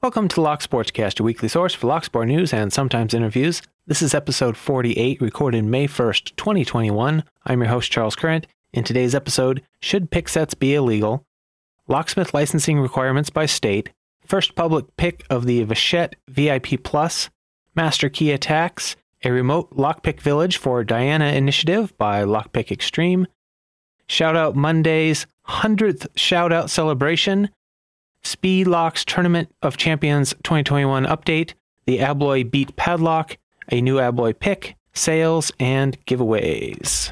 Welcome to Lock Sportscast, your weekly source for Lock Sport news and sometimes interviews. This is episode 48, recorded May 1st, 2021. I'm your host, Charles Current. In today's episode, should pick sets be illegal? Locksmith licensing requirements by state, first public pick of the Vachette VIP Plus, Master Key Attacks, a remote lockpick village for Diana initiative by Lockpick Extreme, Shout Out Monday's 100th Shout Out celebration, Speed Locks Tournament of Champions 2021 update, the Abloy Beat Padlock, a new Abloy pick, sales, and giveaways.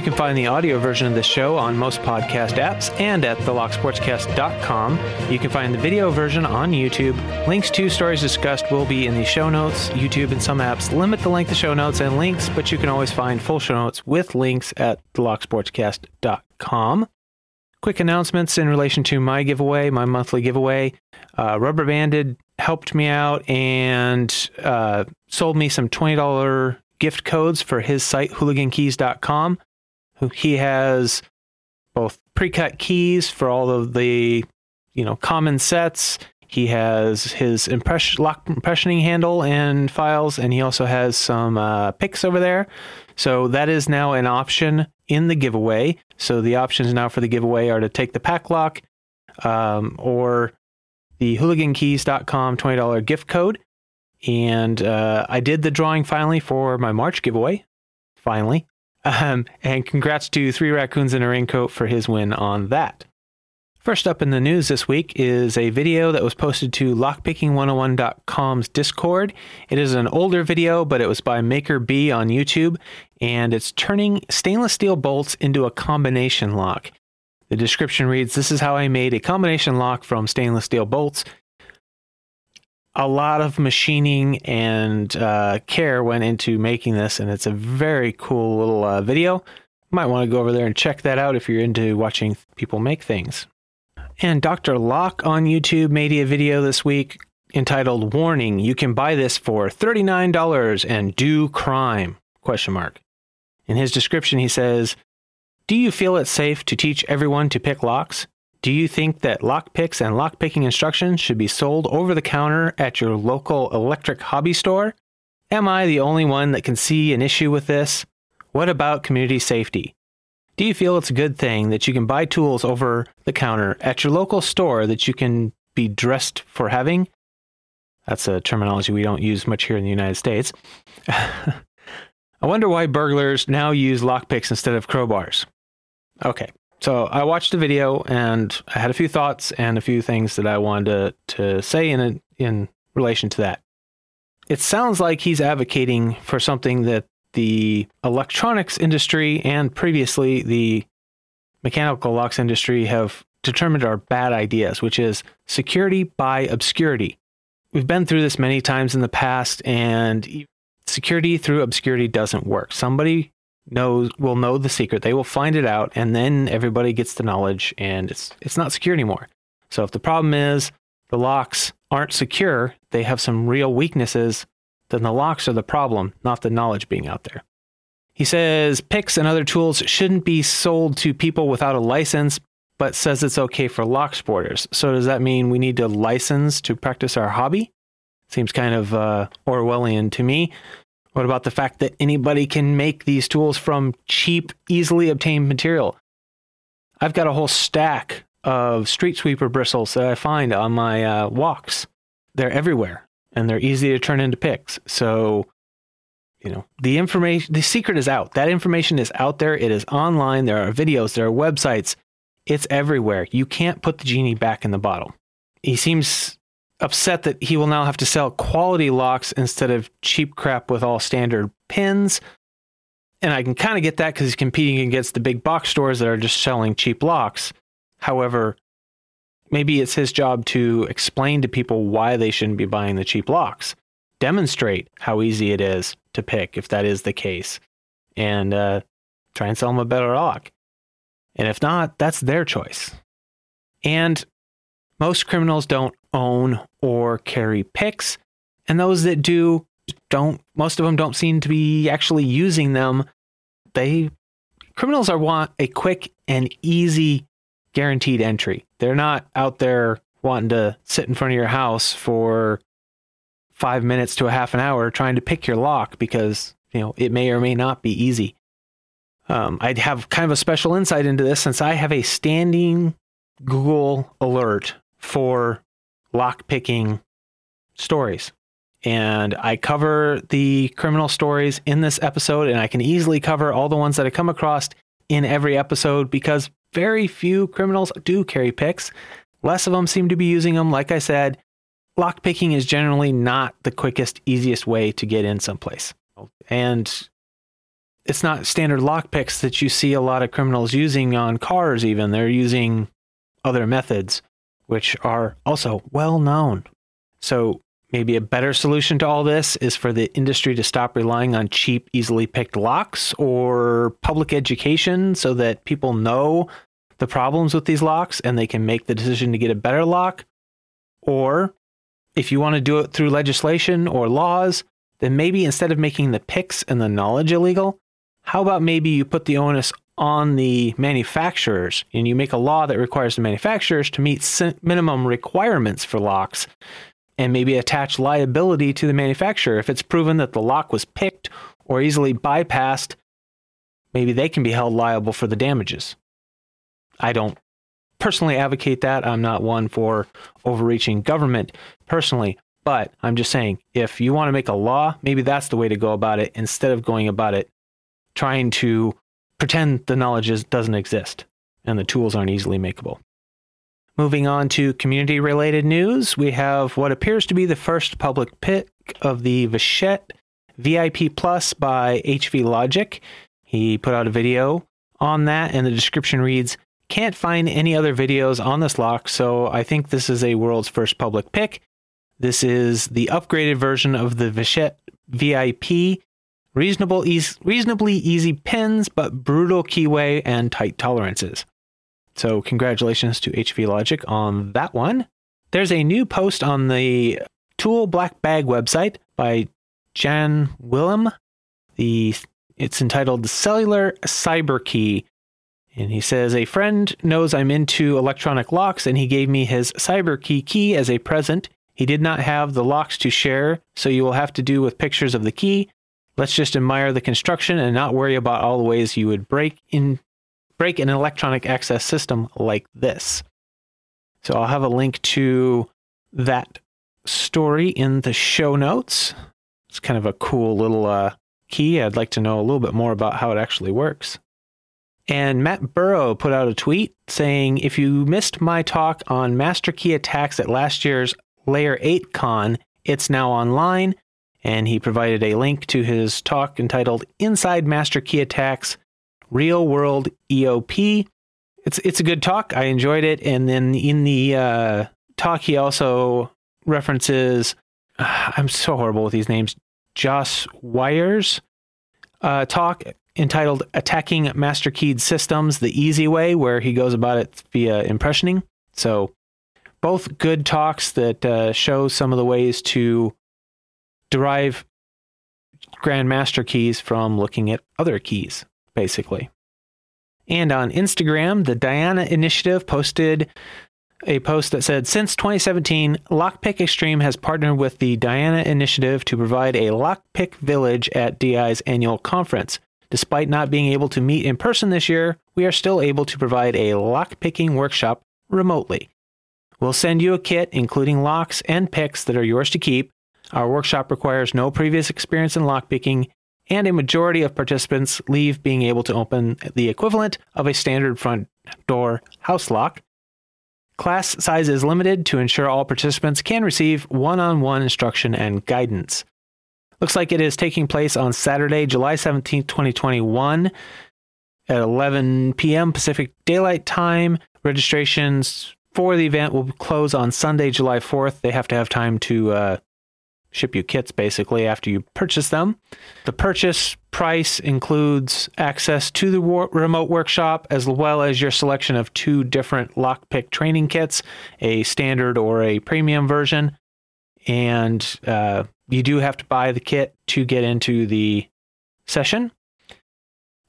You can find the audio version of this show on most podcast apps and at thelocksportscast.com. You can find the video version on YouTube. Links to stories discussed will be in the show notes. YouTube and some apps limit the length of show notes and links, but you can always find full show notes with links at thelocksportscast.com. Quick announcements in relation to my giveaway, my monthly giveaway. Uh, Rubber Banded helped me out and uh, sold me some $20 gift codes for his site, hooligankeys.com he has both pre-cut keys for all of the you know common sets. He has his impression lock impressioning handle and files and he also has some uh, picks over there. So that is now an option in the giveaway. So the options now for the giveaway are to take the Paclock um, or the hooligankeys.com $20 gift code. And uh, i did the drawing finally for my march giveaway finally um, and congrats to Three Raccoons in a Raincoat for his win on that. First up in the news this week is a video that was posted to lockpicking101.com's Discord. It is an older video, but it was by Maker B on YouTube, and it's turning stainless steel bolts into a combination lock. The description reads This is how I made a combination lock from stainless steel bolts a lot of machining and uh, care went into making this, and it's a very cool little uh, video. Might want to go over there and check that out if you're into watching people make things. And Dr. Locke on YouTube made a video this week entitled "Warning: You can buy this for $39 and do crime?" Question mark. In his description, he says, "Do you feel it's safe to teach everyone to pick locks? Do you think that lockpicks and lockpicking instructions should be sold over the counter at your local electric hobby store? Am I the only one that can see an issue with this? What about community safety? Do you feel it's a good thing that you can buy tools over the counter at your local store that you can be dressed for having? That's a terminology we don't use much here in the United States. I wonder why burglars now use lockpicks instead of crowbars. Okay, so I watched the video and I had a few thoughts and a few things that I wanted to, to say in a, in relation to that. It sounds like he's advocating for something that the electronics industry and previously the mechanical locks industry have determined are bad ideas, which is security by obscurity. We've been through this many times in the past, and security through obscurity doesn't work. Somebody knows will know the secret. They will find it out, and then everybody gets the knowledge, and it's it's not secure anymore. So if the problem is the locks aren't secure, they have some real weaknesses, then the locks are the problem, not the knowledge being out there. He says picks and other tools shouldn't be sold to people without a license, but says it's okay for lock sporters. So does that mean we need to license to practice our hobby? Seems kind of uh, Orwellian to me. What about the fact that anybody can make these tools from cheap, easily obtained material? I've got a whole stack of street sweeper bristles that I find on my uh, walks. They're everywhere and they're easy to turn into picks. So, you know, the information, the secret is out. That information is out there. It is online. There are videos, there are websites. It's everywhere. You can't put the genie back in the bottle. He seems upset that he will now have to sell quality locks instead of cheap crap with all standard pins. And I can kind of get that because he's competing against the big box stores that are just selling cheap locks. However, maybe it's his job to explain to people why they shouldn't be buying the cheap locks, demonstrate how easy it is to pick if that is the case, and uh, try and sell them a better lock. And if not, that's their choice. And Most criminals don't own or carry picks, and those that do don't most of them don't seem to be actually using them. They criminals are want a quick and easy guaranteed entry. They're not out there wanting to sit in front of your house for 5 minutes to a half an hour trying to pick your lock because, you know, it may or may not be easy. Um, I'd have kind of a special insight into this since I have a standing Google alert for lock picking stories. And I cover the criminal stories in this episode, and I can easily cover all the ones that I come across in every episode because very few criminals do carry picks. Less of them seem to be using them. Like I said, lock picking is generally not the quickest, easiest way to get in someplace. And it's not standard lock picks that you see a lot of criminals using on cars, even. They're using other methods, which are also well known. So maybe a better solution to all this is for the industry to stop relying on cheap, easily picked locks or public education so that people know the problems with these locks and they can make the decision to get a better lock. Or if you want to do it through legislation or laws, then maybe instead of making the picks and the knowledge illegal, how about maybe you put the onus on the manufacturers and you make a law that requires the manufacturers to meet minimum requirements for locks and maybe attach liability to the manufacturer. If it's proven that the lock was picked or easily bypassed maybe they can be held liable for the damages. I don't personally advocate that. I'm not one for overreaching government personally but i'm just saying if you want to make a law maybe that's the way to go about it instead of going about it trying to pretend the knowledge is, doesn't exist and the tools aren't easily makeable. Moving on to community related news, we have what appears to be the first public pick of the Vachette VIP Plus by HV Logic. He put out a video on that, and the description reads Can't find any other videos on this lock, so I think this is a world's first public pick. This is the upgraded version of the Vachette VIP Reasonable, eas- reasonably easy pins, but brutal keyway and tight tolerances. So, congratulations to HV Logic on that one. There's a new post on the Tool Black Bag website by Jan Willem. The it's entitled Cellular Cyber Key. And he says, A friend knows I'm into electronic locks, and he gave me his cyber key key as a present. He did not have the locks to share, so you will have to do with pictures of the key. Let's just admire the construction and not worry about all the ways you would break in break an electronic access system like this. So I'll have a link to that story in the show notes. It's kind of a cool little uh, key. I'd like to know a little bit more about how it actually works. And Matt Burrough put out a tweet saying, If you missed my talk on master key attacks at last year's Layer 8 Con, it's now online and he provided a link to his talk entitled Inside Master Key Attacks Real World EOP. It's it's a good talk. I enjoyed it. And then in the uh, talk, he also references. Uh, I'm so horrible with these names. Jos Weyers uh, talk entitled "Attacking Master Keyed Systems: The Easy Way," where he goes about it via impressioning. So, both good talks that uh, show some of the ways to derive grandmaster keys from looking at other keys, basically. And on Instagram, the Diana Initiative posted a post that said Since 2017, Lockpick Extreme has partnered with the Diana Initiative to provide a Lockpick Village at DI's annual conference. Despite not being able to meet in person this year, we are still able to provide a lockpicking workshop remotely. We'll send you a kit including locks and picks that are yours to keep, our workshop requires no previous experience in lockpicking, and a majority of participants leave being able to open the equivalent of a standard front door house lock. Class size is limited to ensure all participants can receive one on one instruction and guidance. Looks like it is taking place on Saturday, July 17th, 2021 at 11 p.m. Pacific Daylight Time. Registrations for the event will close on Sunday, July 4th. They have to have time to uh, ship you kits basically after you purchase them. The purchase price includes access to the war- remote workshop as well as your selection of two different lockpick training kits, a standard or a premium version. And uh, you do have to buy the kit to get into the session.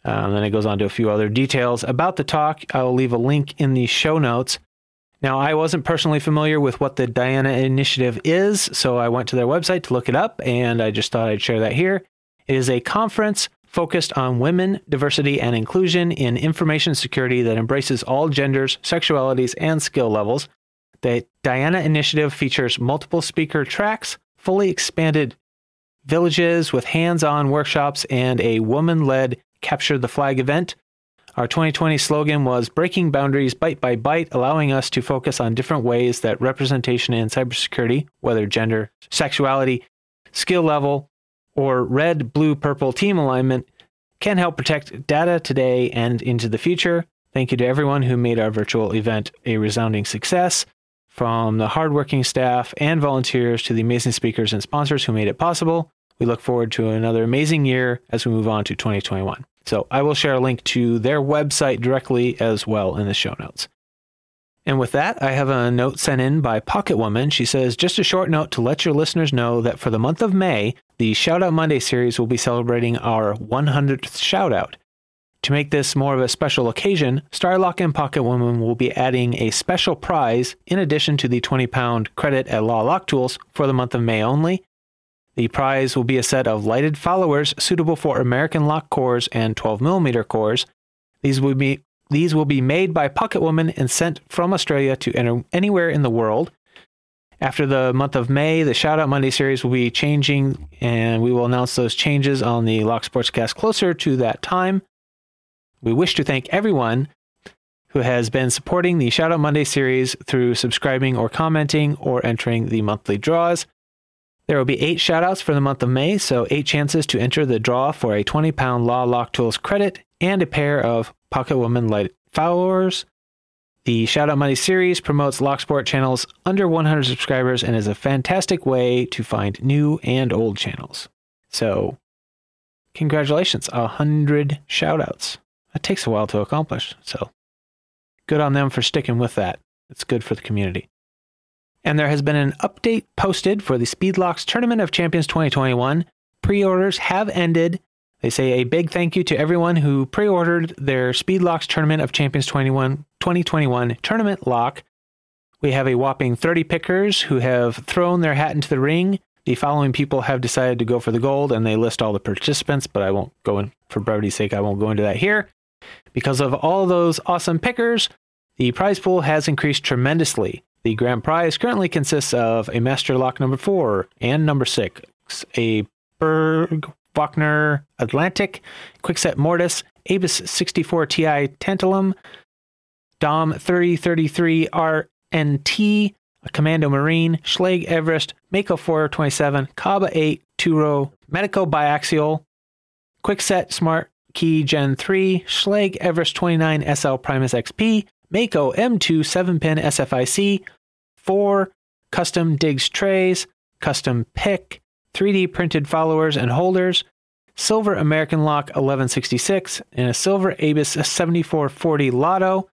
Um, then it goes on to a few other details about the talk. I'll leave a link in the show notes. Now, I wasn't personally familiar with what the Diana Initiative is, so I went to their website to look it up, and I just thought I'd share that here. It is a conference focused on women, diversity, and inclusion in information security that embraces all genders, sexualities, and skill levels. The Diana Initiative features multiple speaker tracks, fully expanded villages with hands on workshops, and a woman led Capture the Flag event our 2020 slogan was Breaking Boundaries Bite by Bite, allowing us to focus on different ways that representation in cybersecurity, whether gender, sexuality, skill level, or red, blue, purple team alignment, can help protect data today and into the future. Thank you to everyone who made our virtual event a resounding success, from the hardworking staff and volunteers to the amazing speakers and sponsors who made it possible. We look forward to another amazing year as we move on to 2021. So I will share a link to their website directly as well in the show notes. And with that, I have a note sent in by Pocket Woman. She says, just a short note to let your listeners know that for the month of May, the Shoutout Monday series will be celebrating our 100th shoutout. To make this more of a special occasion, Starlock and Pocket Woman will be adding a special prize in addition to the 20 pound credit at Law Lock Tools for the month of May only. The prize will be a set of lighted followers suitable for American lock cores and 12mm cores. These will be these will be made by Pocket Woman and sent from Australia to anywhere in the world. After the month of May, the Shoutout Monday series will be changing, and we will announce those changes on the Lock Sportscast closer to that time. We wish to thank everyone who has been supporting the Shoutout Monday series through subscribing or commenting or entering the monthly draws. There will be eight shoutouts for the month of May, so eight chances to enter the draw for a 20 pound Law Lock Tools credit and a pair of Pocket Woman Light followers. The Shoutout Monday series promotes Locksport channels under 100 subscribers and is a fantastic way to find new and old channels. So, congratulations, 100 shoutouts. That takes a while to accomplish, so good on them for sticking with that. It's good for the community. And there has been an update posted for the Speedlocks Tournament of Champions 2021. Pre orders have ended. They say a big thank you to everyone who pre ordered their Speedlocks Tournament of Champions 21, 2021 tournament lock. We have a whopping 30 pickers who have thrown their hat into the ring. The following people have decided to go for the gold, and they list all the participants, but I won't go in, for brevity's sake, I won't go into that here. Because of all those awesome pickers, the prize pool has increased tremendously. The grand prize currently consists of a Master Lock number four and number six, a Berg Wagner Atlantic, Kwikset Mortise, Abus 64 Ti Tantalum, Dom 3033 RNT, a Commando Marine, Schlage Everest, Mako 427, Kaba 8 Turo, Medeco Biaxial, Kwikset Smart Key Gen 3, Schlage Everest 29 SL Primus XP, Mako M2 7 pin SFIC, 4 custom digs trays, custom pick, 3D printed followers and holders, silver American Lock 1166, and a silver Abus 7440 Lotto.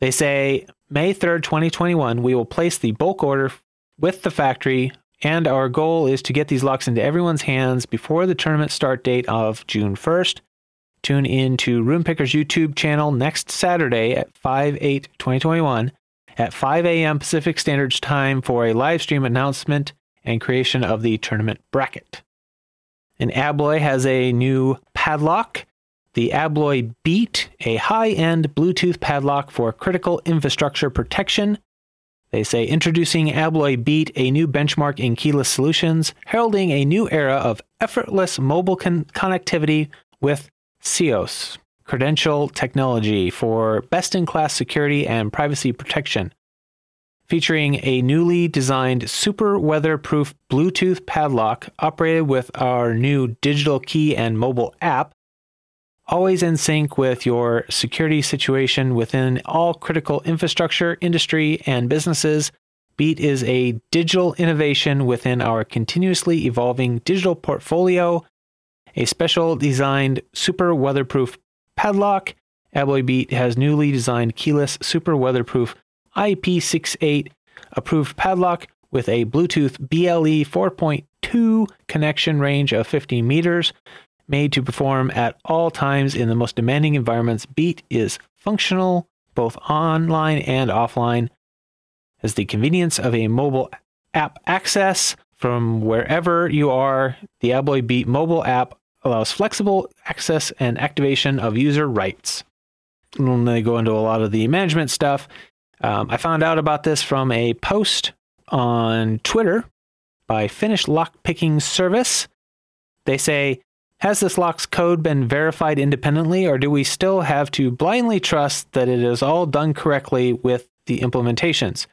They say May 3rd, 2021, we will place the bulk order with the factory, and our goal is to get these locks into everyone's hands before the tournament start date of June 1st. Tune in to Rune Picker's YouTube channel next Saturday at 5 8 2021 at 5 a.m. Pacific Standard Time for a live stream announcement and creation of the tournament bracket. And Abloy has a new padlock, the Abloy Beat, a high end Bluetooth padlock for critical infrastructure protection. They say introducing Abloy Beat, a new benchmark in keyless solutions, heralding a new era of effortless mobile con- connectivity with CIOS, Credential Technology, for best in class security and privacy protection. Featuring a newly designed super weatherproof Bluetooth padlock operated with our new digital key and mobile app, always in sync with your security situation within all critical infrastructure, industry, and businesses Beat is a digital innovation within our continuously evolving digital portfolio, a special designed super weatherproof padlock. Abloy Beat has newly designed keyless super weatherproof IP68 approved padlock with a Bluetooth BLE 4.2 connection range of 50 meters, made to perform at all times in the most demanding environments. Beat is functional both online and offline, has the convenience of a mobile app access from wherever you are. The Abloy Beat mobile app allows flexible access and activation of user rights. And they go into a lot of the management stuff. Um, I found out about this from a post on Twitter by Finnish Lockpicking Service. They say, Has this lock's code been verified independently, or do we still have to blindly trust that it is all done correctly with the implementations?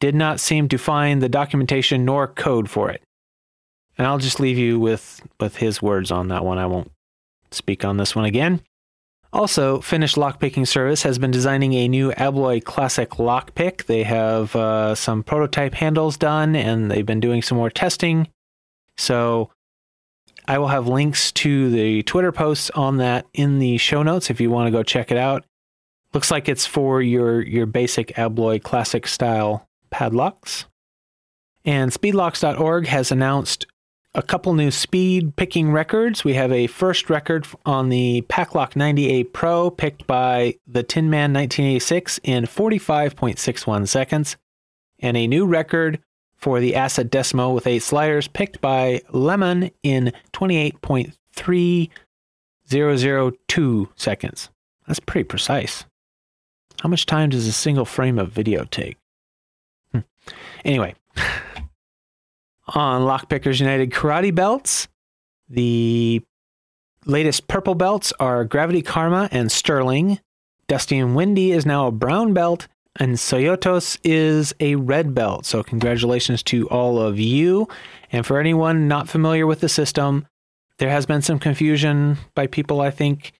Did not seem to find the documentation nor code for it. And I'll just leave you with, with his words on that one. I won't speak on this one again. Also, Finnish Lockpicking Service has been designing a new Abloy Classic lockpick. They have uh, some prototype handles done and they've been doing some more testing. So, I will have links to the Twitter posts on that in the show notes if you want to go check it out. Looks like it's for your, your basic Abloy Classic style padlocks. And speedlocks.org has announced a couple new speed picking records. We have a first record on the Paclock 98 Pro picked by the Tin Man 1986 in 45.61 seconds, and a new record for the Asset Decimo with eight sliders picked by Lemon in 28.3002 seconds. That's pretty precise. How much time does a single frame of video take? Hmm. Anyway, on Lockpickers United karate belts. The latest purple belts are Gravity Karma and Sterling. Dusty and Windy is now a brown belt, and Soyotos is a red belt. So, congratulations to all of you. And for anyone not familiar with the system, there has been some confusion by people, I think.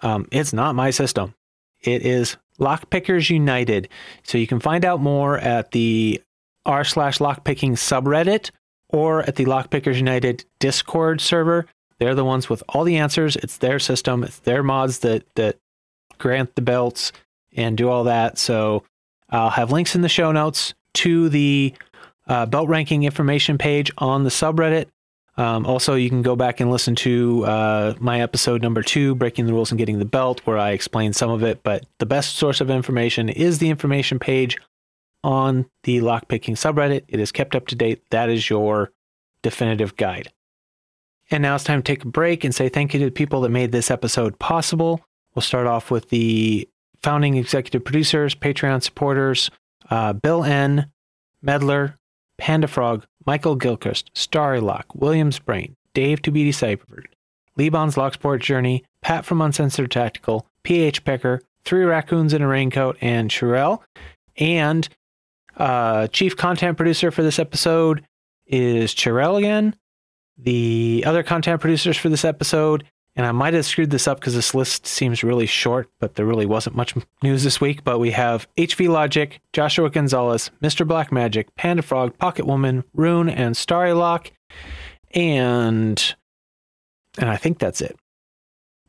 Um, it's not my system, it is Lockpickers United. So, you can find out more at the r slash lockpicking subreddit or at the Lockpickers United Discord server. They're the ones with all the answers. It's their system. It's their mods that that grant the belts and do all that. So I'll have links in the show notes to the uh, belt ranking information page on the subreddit. Um, also, you can go back and listen to uh, my episode number two, Breaking the Rules and Getting the Belt, where I explain some of it. But the best source of information is the information page on the lockpicking subreddit. It is kept up to date. That is your definitive guide. And now it's time to take a break and say thank you to the people that made this episode possible. We'll start off with the founding executive producers, Patreon supporters, uh, Bill N., Medler, Panda Frog, Michael Gilchrist, Starry Lock, Williams Brain, Dave be deciphered, Lebon's Locksport Journey, Pat from Uncensored Tactical, PH Pecker, Three Raccoons in a Raincoat, and Sherelle. And uh, chief content producer for this episode is Chirel again. The other content producers for this episode, and I might have screwed this up because this list seems really short, but there really wasn't much news this week. But we have HV Logic, Joshua Gonzalez, Mr. Black Magic, Panda Frog, Pocket Woman, Rune, and Starry Lock. And and I think that's it.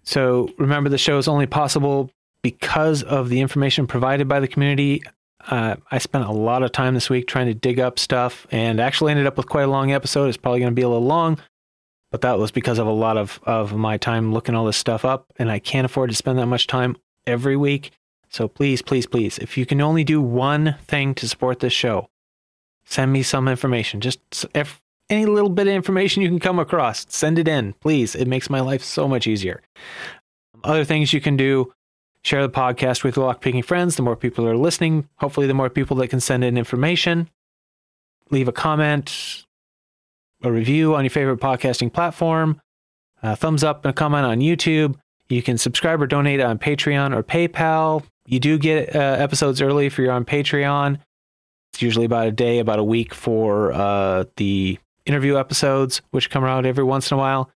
So remember the show is only possible because of the information provided by the community uh, I spent a lot of time this week trying to dig up stuff and actually ended up with quite a long episode. It's probably going to be a little long, but that was because of a lot of, of my time looking all this stuff up. And I can't afford to spend that much time every week. So please, please, please, if you can only do one thing to support this show, send me some information. Just if any little bit of information you can come across, send it in, please. It makes my life so much easier. Other things you can do Share the podcast with your lockpicking friends. The more people are listening, hopefully, the more people that can send in information. Leave a comment, a review on your favorite podcasting platform, a thumbs up and a comment on YouTube. You can subscribe or donate on Patreon or PayPal. You do get uh, episodes early if you're on Patreon. It's usually about a day, about a week for uh, the interview episodes, which come out every once in a while.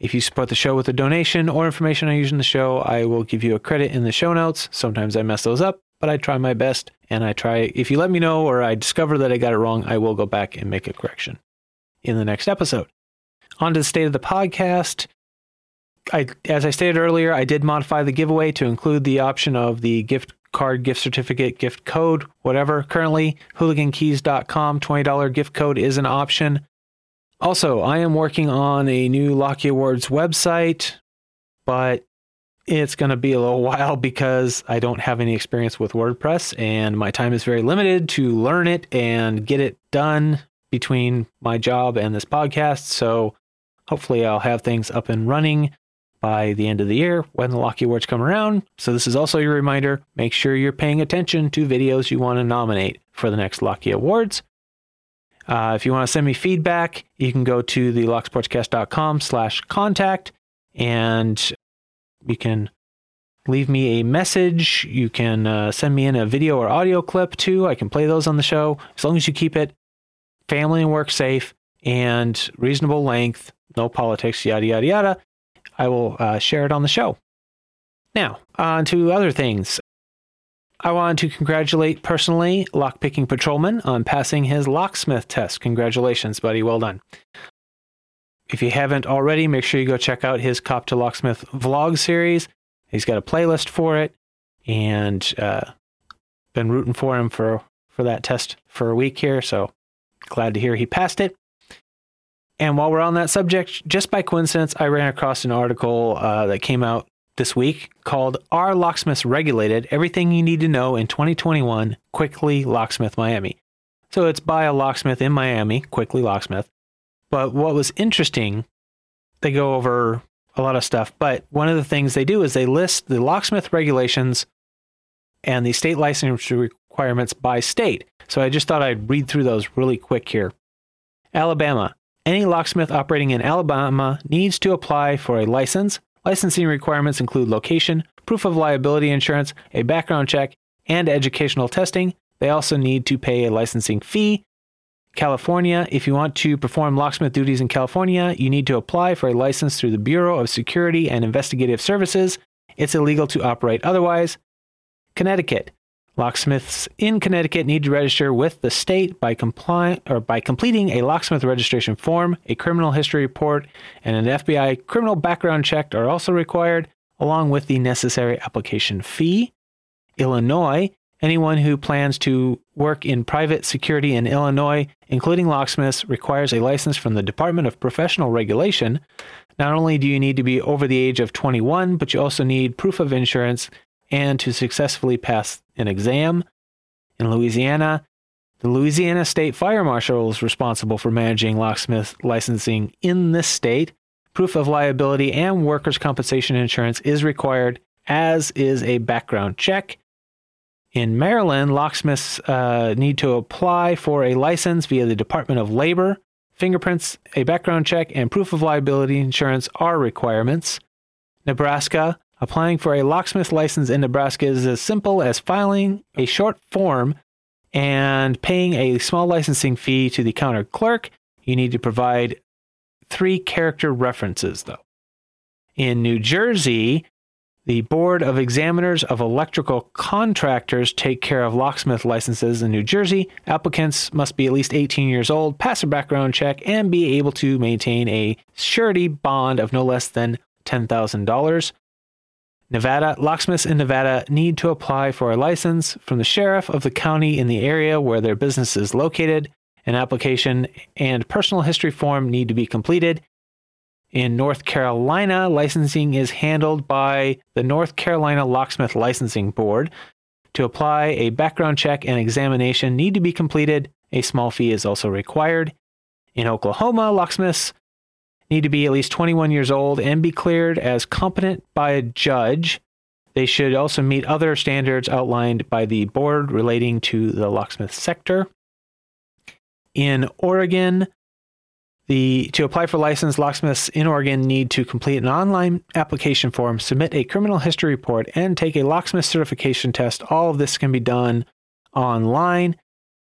If you support the show with a donation or information I use in the show, I will give you a credit in the show notes. Sometimes I mess those up, but I try my best and I try. If you let me know or I discover that I got it wrong, I will go back and make a correction in the next episode. On to the state of the podcast. I, as I stated earlier, I did modify the giveaway to include the option of the gift card, gift certificate, gift code, whatever. Currently, hooligankeys.com $20 gift code is an option. Also, I am working on a new Locky Awards website, but it's going to be a little while because I don't have any experience with WordPress and my time is very limited to learn it and get it done between my job and this podcast. So hopefully I'll have things up and running by the end of the year when the Locky Awards come around. So this is also your reminder. Make sure you're paying attention to videos you want to nominate for the next Locky Awards. Uh, if you want to send me feedback, you can go to the locksportscast.com slash contact and you can leave me a message. You can uh, send me in a video or audio clip too. I can play those on the show as long as you keep it family and work safe and reasonable length, no politics, yada, yada, yada. I will uh, share it on the show. Now, on to other things. I want to congratulate personally Lockpicking Patrolman on passing his locksmith test. Congratulations, buddy. Well done. If you haven't already, make sure you go check out his Cop to Locksmith vlog series. He's got a playlist for it, and uh, been rooting for him for for that test for a week here. So glad to hear he passed it. And while we're on that subject, just by coincidence, I ran across an article uh, that came out this week called Are Locksmiths Regulated? Everything You Need to Know in 2021 Quickly Locksmith Miami. So it's by a locksmith in Miami, Quickly Locksmith. But what was interesting, they go over a lot of stuff, but one of the things they do is they list the locksmith regulations and the state license requirements by state. So I just thought I'd read through those really quick here. Alabama. Any locksmith operating in Alabama needs to apply for a license. Licensing requirements include location, proof of liability insurance, a background check, and educational testing. They also need to pay a licensing fee. California, if you want to perform locksmith duties in California, you need to apply for a license through the Bureau of Security and Investigative Services. It's illegal to operate otherwise. Connecticut, Locksmiths in Connecticut need to register with the state by comply or by completing a locksmith registration form, a criminal history report, and an FBI criminal background check are also required, along with the necessary application fee. Illinois, anyone who plans to work in private security in Illinois, including locksmiths, requires a license from the Department of Professional Regulation. Not only do you need to be over the age of 21, but you also need proof of insurance and to successfully pass an exam. In Louisiana, the Louisiana State Fire Marshal is responsible for managing locksmith licensing in this state. Proof of liability and workers' compensation insurance is required, as is a background check. In Maryland, locksmiths uh, need to apply for a license via the Department of Labor. Fingerprints, a background check, and proof of liability insurance are requirements. Nebraska, Applying for a locksmith license in Nebraska is as simple as filing a short form and paying a small licensing fee to the counter clerk. You need to provide three character references, though. In New Jersey, the Board of Examiners of Electrical Contractors take care of locksmith licenses in New Jersey. Applicants must be at least 18 years old, pass a background check, and be able to maintain a surety bond of no less than $10,000. Nevada locksmiths in Nevada need to apply for a license from the sheriff of the county in the area where their business is located. An application and personal history form need to be completed. In North Carolina, licensing is handled by the North Carolina Locksmith Licensing Board. To apply, a background check and examination need to be completed. A small fee is also required. In Oklahoma, locksmiths need to be at least 21 years old and be cleared as competent by a judge. They should also meet other standards outlined by the board relating to the locksmith sector. In Oregon, the, to apply for license, locksmiths in Oregon need to complete an online application form, submit a criminal history report, and take a locksmith certification test. All of this can be done online.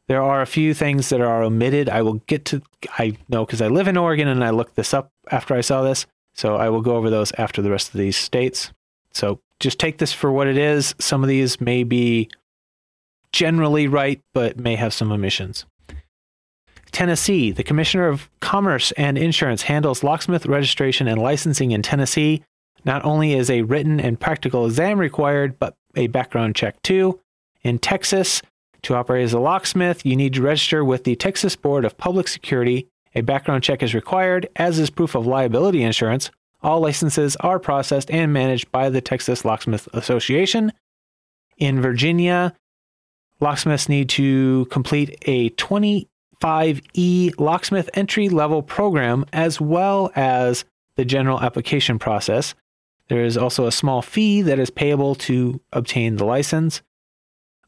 There are a few things that are omitted. I will get to, I know because I live in Oregon and I looked this up after I saw this. So I will go over those after the rest of these states. So just take this for what it is. Some of these may be generally right, but may have some omissions. Tennessee, the Commissioner of Commerce and Insurance handles locksmith registration and licensing in Tennessee. Not only is a written and practical exam required, but a background check too. In Texas, to operate as a locksmith, you need to register with the Texas Board of Public Security. A background check is required, as is proof of liability insurance. All licenses are processed and managed by the Texas Locksmith Association. In Virginia, locksmiths need to complete a 25E locksmith entry level program as well as the general application process. There is also a small fee that is payable to obtain the license.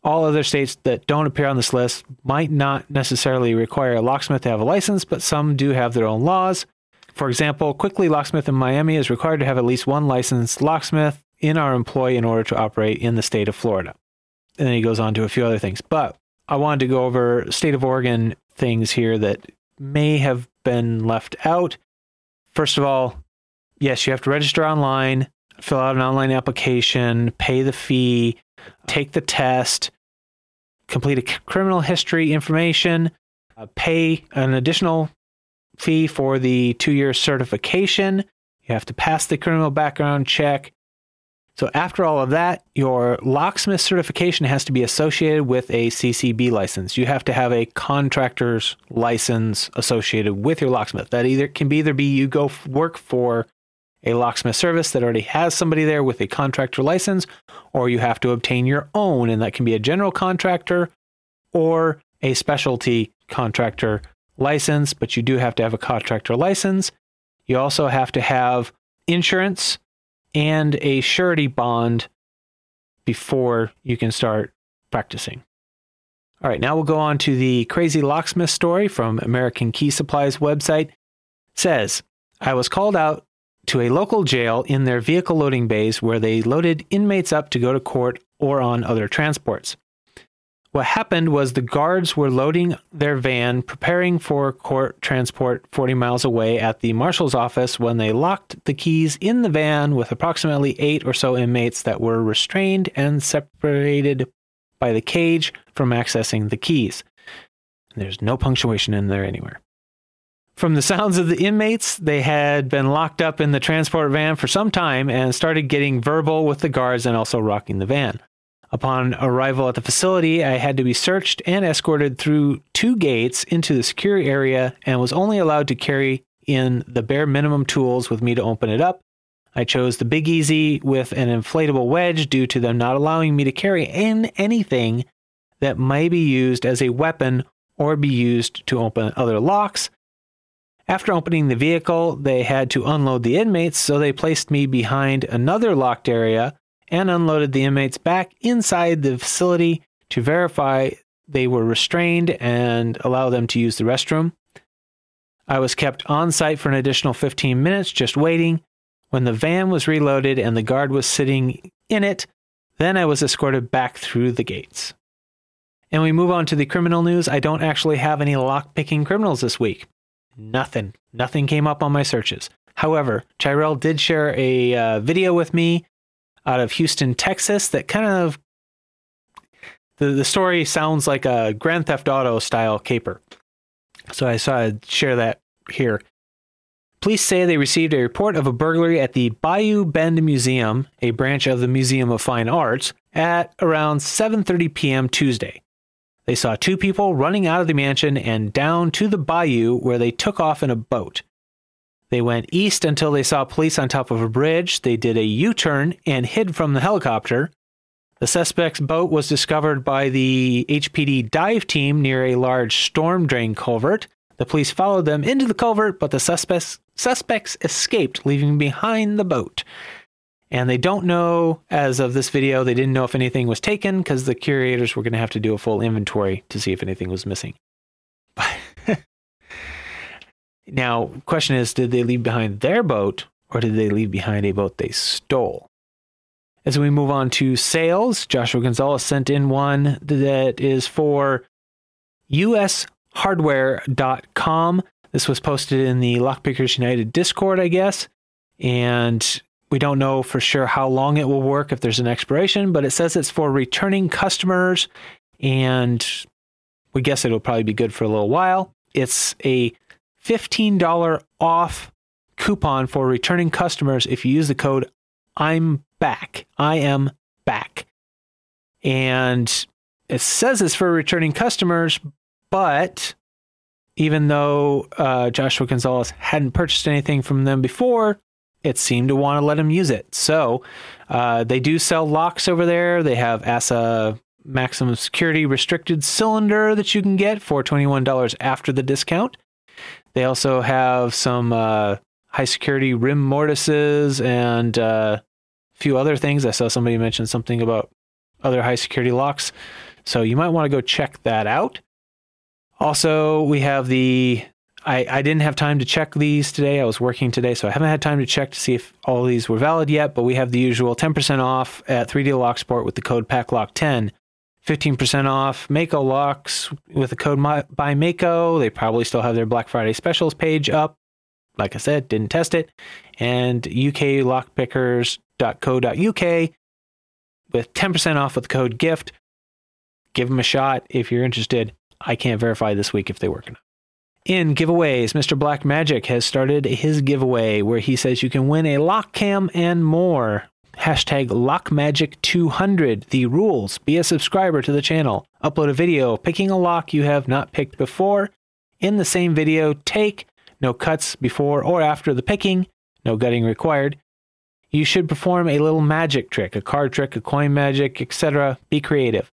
All other states that don't appear on this list might not necessarily require a locksmith to have a license, but some do have their own laws. For example, Quickly Locksmith in Miami is required to have at least one licensed locksmith in our employ in order to operate in the state of Florida. And then he goes on to a few other things. But I wanted to go over state of Oregon things here that may have been left out. First of all, yes, you have to register online, fill out an online application, pay the fee, take the test, complete a criminal history information, uh, pay an additional fee for the two year certification. You have to pass the criminal background check. So, after all of that, your locksmith certification has to be associated with a CCB license. You have to have a contractor's license associated with your locksmith. That either can be either be you go work for a locksmith service that already has somebody there with a contractor license, or you have to obtain your own, and that can be a general contractor or a specialty contractor license, but you do have to have a contractor license. You also have to have insurance and a surety bond before you can start practicing. All right, now we'll go on to the crazy locksmith story from American Key Supplies website. It says, I was called out to a local jail in their vehicle loading bays where they loaded inmates up to go to court or on other transports. What happened was the guards were loading their van, preparing for court transport 40 miles away at the marshal's office when they locked the keys in the van with approximately eight or so inmates that were restrained and separated by the cage from accessing the keys. There's no punctuation in there anywhere. From the sounds of the inmates, they had been locked up in the transport van for some time and started getting verbal with the guards and also rocking the van. Upon arrival at the facility, I had to be searched and escorted through two gates into the secure area and was only allowed to carry in the bare minimum tools with me to open it up. I chose the Big Easy with an inflatable wedge due to them not allowing me to carry in anything that may be used as a weapon or be used to open other locks. After opening the vehicle, they had to unload the inmates, so they placed me behind another locked area and unloaded the inmates back inside the facility to verify they were restrained and allow them to use the restroom. I was kept on site for an additional 15 minutes just waiting. When the van was reloaded and the guard was sitting in it, then I was escorted back through the gates. And we move on to the criminal news. I don't actually have any lockpicking criminals this week. Nothing. Nothing came up on my searches. However, Tyrell did share a uh, video with me out of Houston, Texas, that kind of the, the story sounds like a Grand Theft Auto style caper. So I saw I'd share that here. Police say they received a report of a burglary at the Bayou Bend Museum, a branch of the Museum of Fine Arts, at around 7:30 p.m. Tuesday. They saw two people running out of the mansion and down to the bayou where they took off in a boat. They went east until they saw police on top of a bridge. They did a U turn and hid from the helicopter. The suspect's boat was discovered by the HPD dive team near a large storm drain culvert. The police followed them into the culvert, but the suspects, suspects escaped, leaving behind the boat. And they don't know, as of this video, they didn't know if anything was taken because the curators were going to have to do a full inventory to see if anything was missing. Now, question is, did they leave behind their boat or did they leave behind a boat they stole? As we move on to sales, Joshua Gonzalez sent in one that is for ushardware.com. This was posted in the Lockpickers United Discord, I guess. And we don't know for sure how long it will work if there's an expiration, but it says it's for returning customers and we guess it'll probably be good for a little while. It's a $15 off coupon for returning customers if you use the code I'm back. I am back. And it says it's for returning customers, but even though uh, Joshua Gonzalez hadn't purchased anything from them before, it seemed to want to let him use it. So uh, they do sell locks over there. They have ASSA maximum security restricted cylinder that you can get for $21 after the discount. They also have some uh, high security rim mortises and uh, a few other things. I saw somebody mention something about other high security locks. So you might want to go check that out. Also, we have the I, I didn't have time to check these today. I was working today, so I haven't had time to check to see if all these were valid yet. But we have the usual 10% off at 3D Locksport with the code PACKLOCK10. 15% off Mako locks with the code by Mako. They probably still have their Black Friday specials page up. Like I said, didn't test it. And uklockpickers.co.uk with 10% off with the code GIFT. Give them a shot if you're interested. I can't verify this week if they work or not. In giveaways, Mr. Black Magic has started his giveaway where he says you can win a lock cam and more. Hashtag LockMagic200. The rules be a subscriber to the channel. Upload a video picking a lock you have not picked before. In the same video, take no cuts before or after the picking, no gutting required. You should perform a little magic trick, a card trick, a coin magic, etc. Be creative.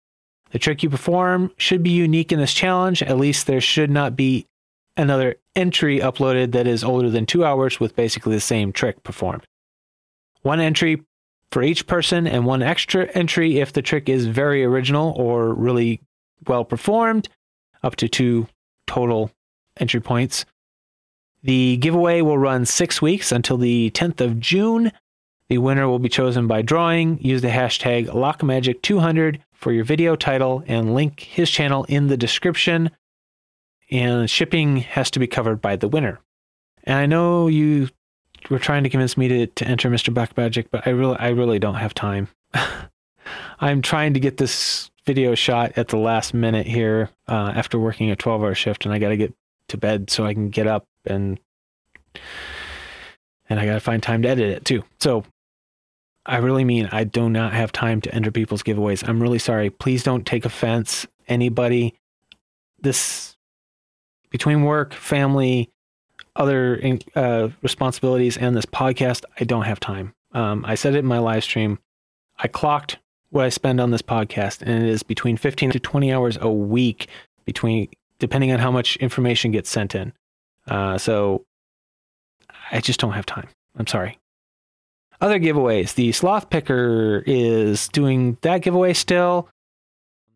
The trick you perform should be unique in this challenge. At least there should not be another entry uploaded that is older than two hours with basically the same trick performed. One entry for each person and one extra entry if the trick is very original or really well performed, up to two total entry points. The giveaway will run six weeks until the 10th of June. The winner will be chosen by drawing. Use the hashtag LockMagic200 for your video title and link his channel in the description. And shipping has to be covered by the winner. And I know you were trying to convince me to, to enter Mr. Black Magic, but I really I really don't have time. I'm trying to get this video shot at the last minute here uh, after working a 12 hour shift, and I got to get to bed so I can get up and and I got to find time to edit it too. So I really mean I do not have time to enter people's giveaways. I'm really sorry. Please don't take offense, anybody. This between work, family, other uh, responsibilities, and this podcast, I don't have time. Um, I said it in my live stream. I clocked what I spend on this podcast, and it is between 15 to 20 hours a week, between depending on how much information gets sent in. Uh, so I just don't have time. I'm sorry. Other giveaways. The Sloth Picker is doing that giveaway still.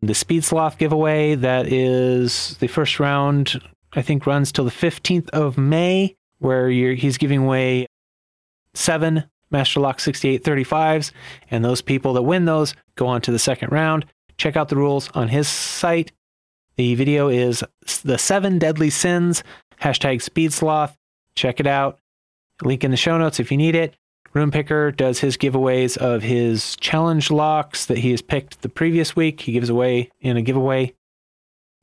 The Speed Sloth giveaway, that is the first round, I think runs till the 15th of May, where he's giving away seven Master Lock 6835s. And those people that win those go on to the second round. Check out the rules on his site. The video is The Seven Deadly Sins, hashtag Speed Sloth. Check it out. Link in the show notes if you need it. Rune Picker does his giveaways of his challenge locks that he has picked the previous week. He gives away in a giveaway.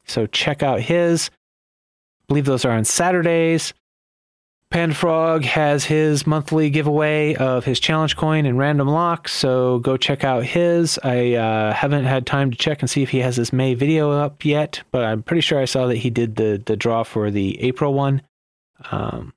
So check out his. Believe those are on Saturdays. Panfrog has his monthly giveaway of his challenge coin and random locks, so go check out his. I uh, haven't had time to check and see if he has his May video up yet, but I'm pretty sure I saw that he did the the draw for the April one. Um,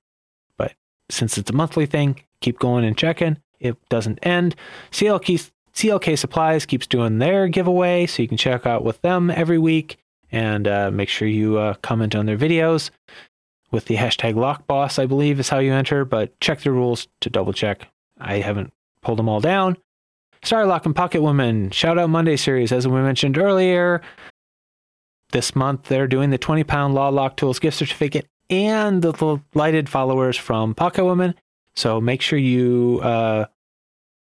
but since it's a monthly thing, keep going and checking. It doesn't end. CLK, CLK Supplies keeps doing their giveaway, so you can check out with them every week and uh, make sure you uh, comment on their videos with the hashtag lockboss, I believe is how you enter, but check the rules to double check. I haven't pulled them all down. Starrylock and Pocket Woman, Shoutout Monday series, as we mentioned earlier. This month, they're doing the 20 pound Law Lock Tools gift certificate and the lighted followers from Pocket Woman. So make sure you uh,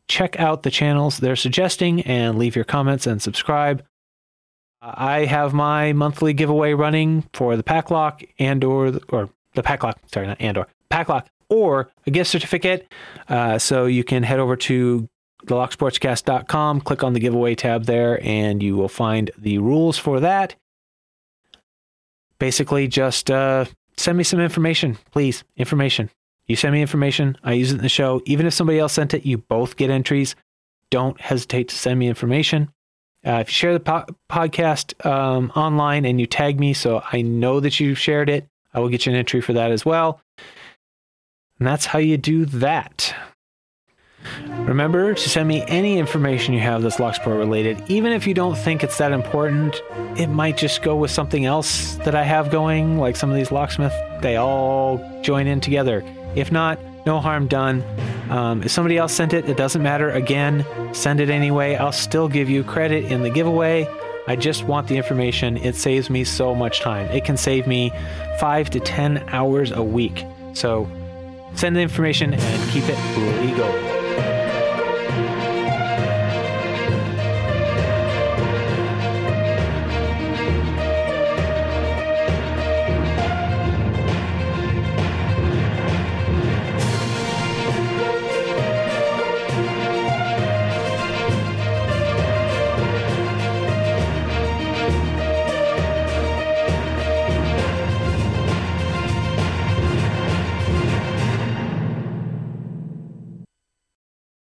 check out the channels they're suggesting and leave your comments and subscribe. I have my monthly giveaway running for the Paclock and or or the Paclock. Sorry, not and or Paclock or a gift certificate. Uh, so you can head over to thelocksportscast.com. Click on the giveaway tab there, and you will find the rules for that. Basically, just uh, send me some information, please. Information. You send me information, I use it in the show. Even if somebody else sent it, you both get entries. Don't hesitate to send me information. Uh, if you share the po- podcast um, online and you tag me so I know that you've shared it, I will get you an entry for that as well. And that's how you do that. Remember to send me any information you have that's Locksport related. Even if you don't think it's that important, it might just go with something else that I have going, like some of these locksmith, they all join in together. If not, no harm done. Um, if somebody else sent it, it doesn't matter. Again, send it anyway. I'll still give you credit in the giveaway. I just want the information. It saves me so much time. It can save me five to 10 hours a week. So send the information and keep it legal.